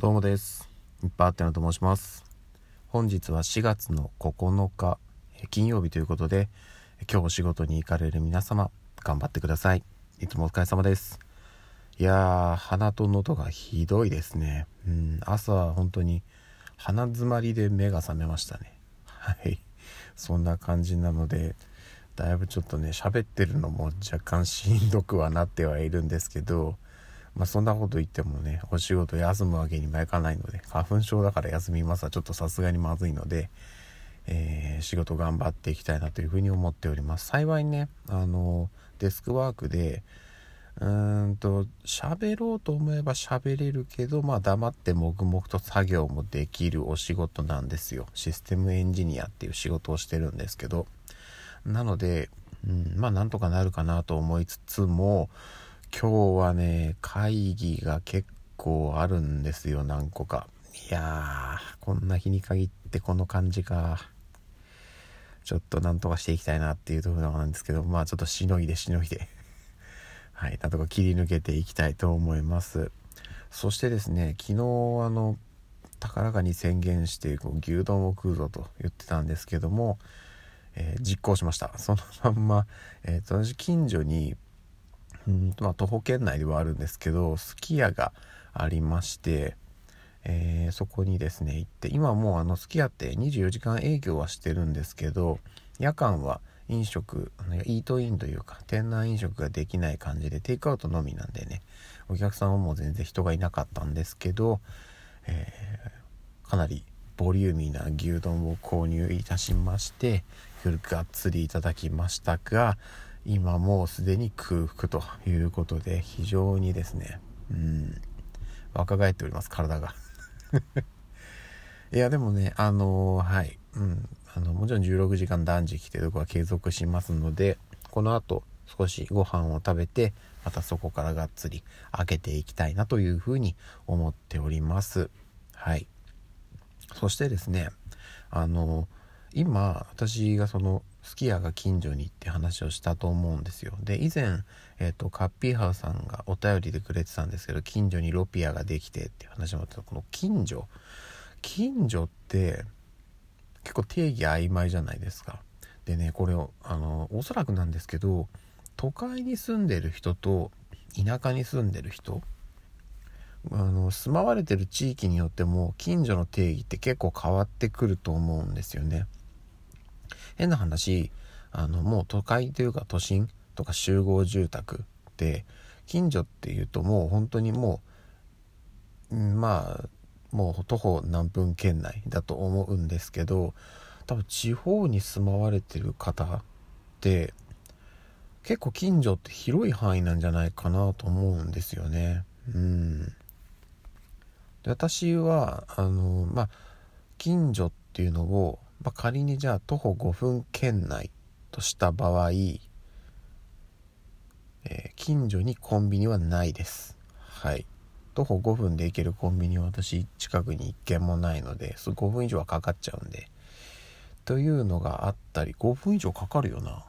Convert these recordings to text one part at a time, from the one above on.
どうもです。いっぱいあってのと申します。本日は4月の9日、金曜日ということで、今日お仕事に行かれる皆様、頑張ってください。いつもお疲れ様です。いやー、鼻と喉がひどいですね。うん、朝は本当に鼻詰まりで目が覚めましたね。はい。そんな感じなので、だいぶちょっとね、喋ってるのも若干しんどくはなってはいるんですけど、まあそんなこと言ってもね、お仕事休むわけにもいかないので、花粉症だから休みますはちょっとさすがにまずいので、えー仕事頑張っていきたいなというふうに思っております。幸いね、あの、デスクワークで、うーんと、喋ろうと思えば喋れるけど、まあ黙って黙々と作業もできるお仕事なんですよ。システムエンジニアっていう仕事をしてるんですけど。なので、うん、まあなんとかなるかなと思いつつも、今日はね、会議が結構あるんですよ、何個か。いやー、こんな日に限ってこの感じか。ちょっとなんとかしていきたいなっていうところなんですけど、まあちょっとしのいでしのいで。はい、なんとか切り抜けていきたいと思います。そしてですね、昨日あの、高らかに宣言してこう牛丼を食うぞと言ってたんですけども、えー実行しました。そのまんま、えーと私近所に、うんとまあ、徒歩圏内ではあるんですけどすき家がありまして、えーそこにですね行って今もうあのすき家って24時間営業はしてるんですけど夜間は飲食イートインというか店内飲食ができない感じでテイクアウトのみなんでねお客さんはもう全然人がいなかったんですけど、えーかなりボリューミーな牛丼を購入いたしまして夜がっつりいただきましたが今もうすでに空腹ということで非常にですねうん若返っております体が。いやでもねあのーはいうんあのもちろん16時間断食っていうとこは継続しますのでこの後少しご飯を食べてまたそこからがっつり開けていきたいなというふうに思っております。はい。そしてですねあの今私がそのすき家が近所にって話をしたと思うんですよ。で以前、えっとカッピーハウさんがお便りでくれてたんですけど近所にロピアができてって話もあった。この近所近所って結構定義曖昧じゃないですか。でねこれをあのおそらくなんですけど都会に住んでる人と田舎に住んでる人あの住まわれてる地域によっても近所の定義って結構変わってくると思うんですよね。変な話あのもう都会というか都心とか集合住宅で近所っていうともう本当にもう、まあもう徒歩何分圏内だと思うんですけど多分地方に住まわれてる方って結構近所って広い範囲なんじゃないかなと思うんですよね。うん、で私はあのまあ近所っていうのを、まあ、仮にじゃあ徒歩5分圏内とした場合、えー近所にコンビニはないです。はい。徒歩5分で行けるコンビニは私近くに1軒もないので、そ5分以上はかかっちゃうんで。というのがあったり、5分以上かかるよな。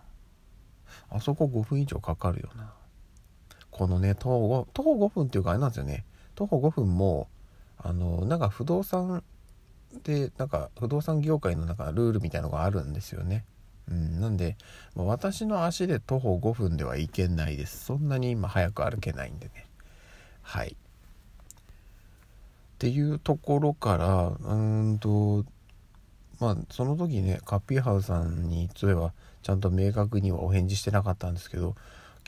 あそこ5分以上かかるよな。このね、徒歩徒歩5分っていうかあれなんですよね。徒歩5分も、あの、なんか不動産で、なんか不動産業界のなんかルールみたいのがあるんですよね。うん、なんで、まあ私の足で徒歩5分では行けないです。そんなに今早く歩けないんでね。はい。っていうところから、うーんと、まあその時ね、カッピーハウさんに、例えばちゃんと明確にはお返事してなかったんですけど、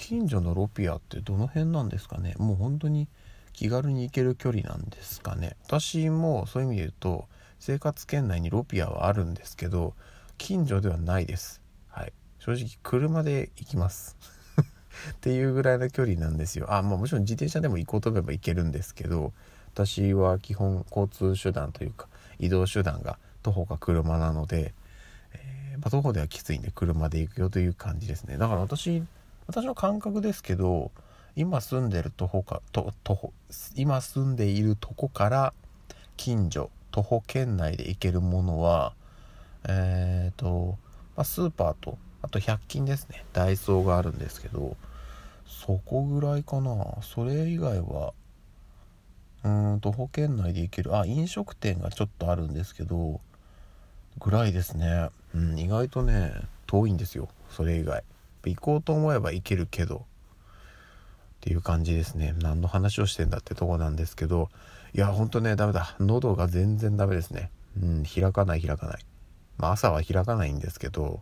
近所のロピアってどの辺なんですかねもう本当に気軽に行ける距離なんですかね私もそういう意味で言うと生活圏内にロピアはあるんですけど近所ではないです。はい。正直車で行きます。っていうぐらいの距離なんですよ。あまあもちろん自転車でも行こうと思えば行けるんですけど私は基本交通手段というか移動手段が徒歩か車なので、えーまあ、徒歩ではきついんで車で行くよという感じですね。だから私私の感覚ですけど今住んでる徒歩かと徒歩今住んでいるとこから近所徒歩圏内で行けるものはえっ、と、まあ、スーパーとあと100均ですね。ダイソーがあるんですけどそこぐらいかな。それ以外はうーんと保険内で行ける。あ飲食店がちょっとあるんですけどぐらいですね、うん、意外とね遠いんですよ。それ以外。行こうと思えば行けるけど。っていう感じですね。何の話をしてんだってとこなんですけどいやほんとねダメだ。喉が全然ダメですね。うん開かない開かない。まあ朝は開かないんですけど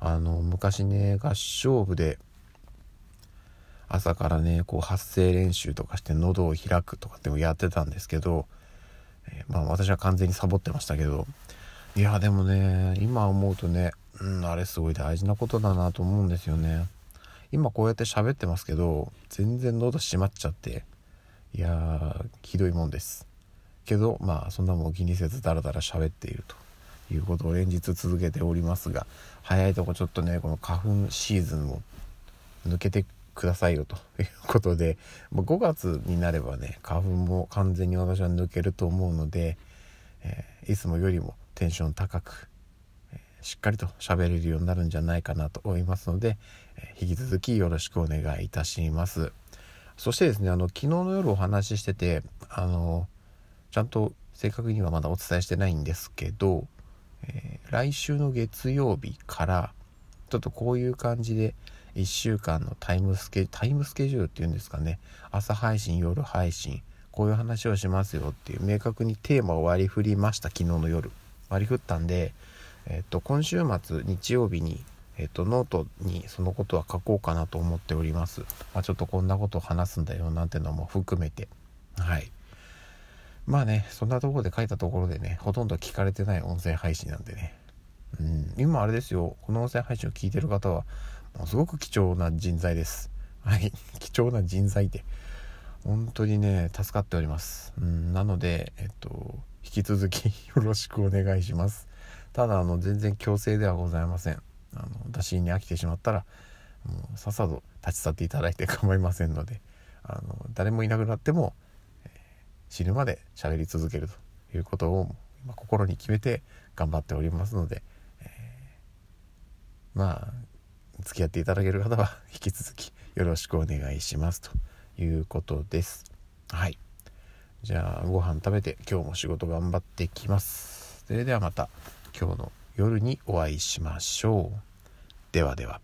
あの昔ね合唱部で朝からねこう発声練習とかして喉を開くとかってもやってたんですけど、えー、まあ私は完全にサボってましたけどいやでもね今思うとねうんあれすごい大事なことだなと思うんですよね。今こうやって喋ってますけど全然喉閉まっちゃっていやーひどいもんです。けどまあそんなもん気にせずダラダラ喋っているということを連日続けておりますが早いとこちょっとねこの花粉シーズンを抜けてくださいよということでま5月になればね花粉も完全に私は抜けると思うので、えー、いつもよりもテンション高く、えー、しっかりと喋れるようになるんじゃないかなと思いますので、えー、引き続きよろしくお願いいたします。そしてですねあの昨日の夜お話ししててあのちゃんと正確にはまだお伝えしてないんですけど、え来週の月曜日からちょっとこういう感じで1週間のタイムスケタイムスケジュールっていうんですかね朝配信夜配信こういう話をしますよっていう明確にテーマを割り振りました昨日の夜。割り振ったんで、えっと、今週末日曜日に、えっと、ノートにそのことは書こうかなと思っております、まあ、ちょっとこんなことを話すんだよなんてのも含めてはいまあねそんなところで書いたところでねほとんど聞かれてない音声配信なんでねうん今あれですよこの音声配信を聞いてる方はもうすごく貴重な人材です。はい。貴重な人材で。本当にね、助かっております。うん、なので、えっと、引き続きよろしくお願いします。ただ、あの、全然強制ではございません。あの、打診に飽きてしまったら、もうさっさと立ち去っていただいて構いませんので、あの、誰もいなくなっても、えー、死ぬまで喋り続けるということを、今心に決めて頑張っておりますので、えー、まあ、付き合っていただける方は引き続きよろしくお願いしますということです。はい。じゃあご飯食べて今日も仕事頑張ってきます。それではまた今日の夜にお会いしましょう。ではでは。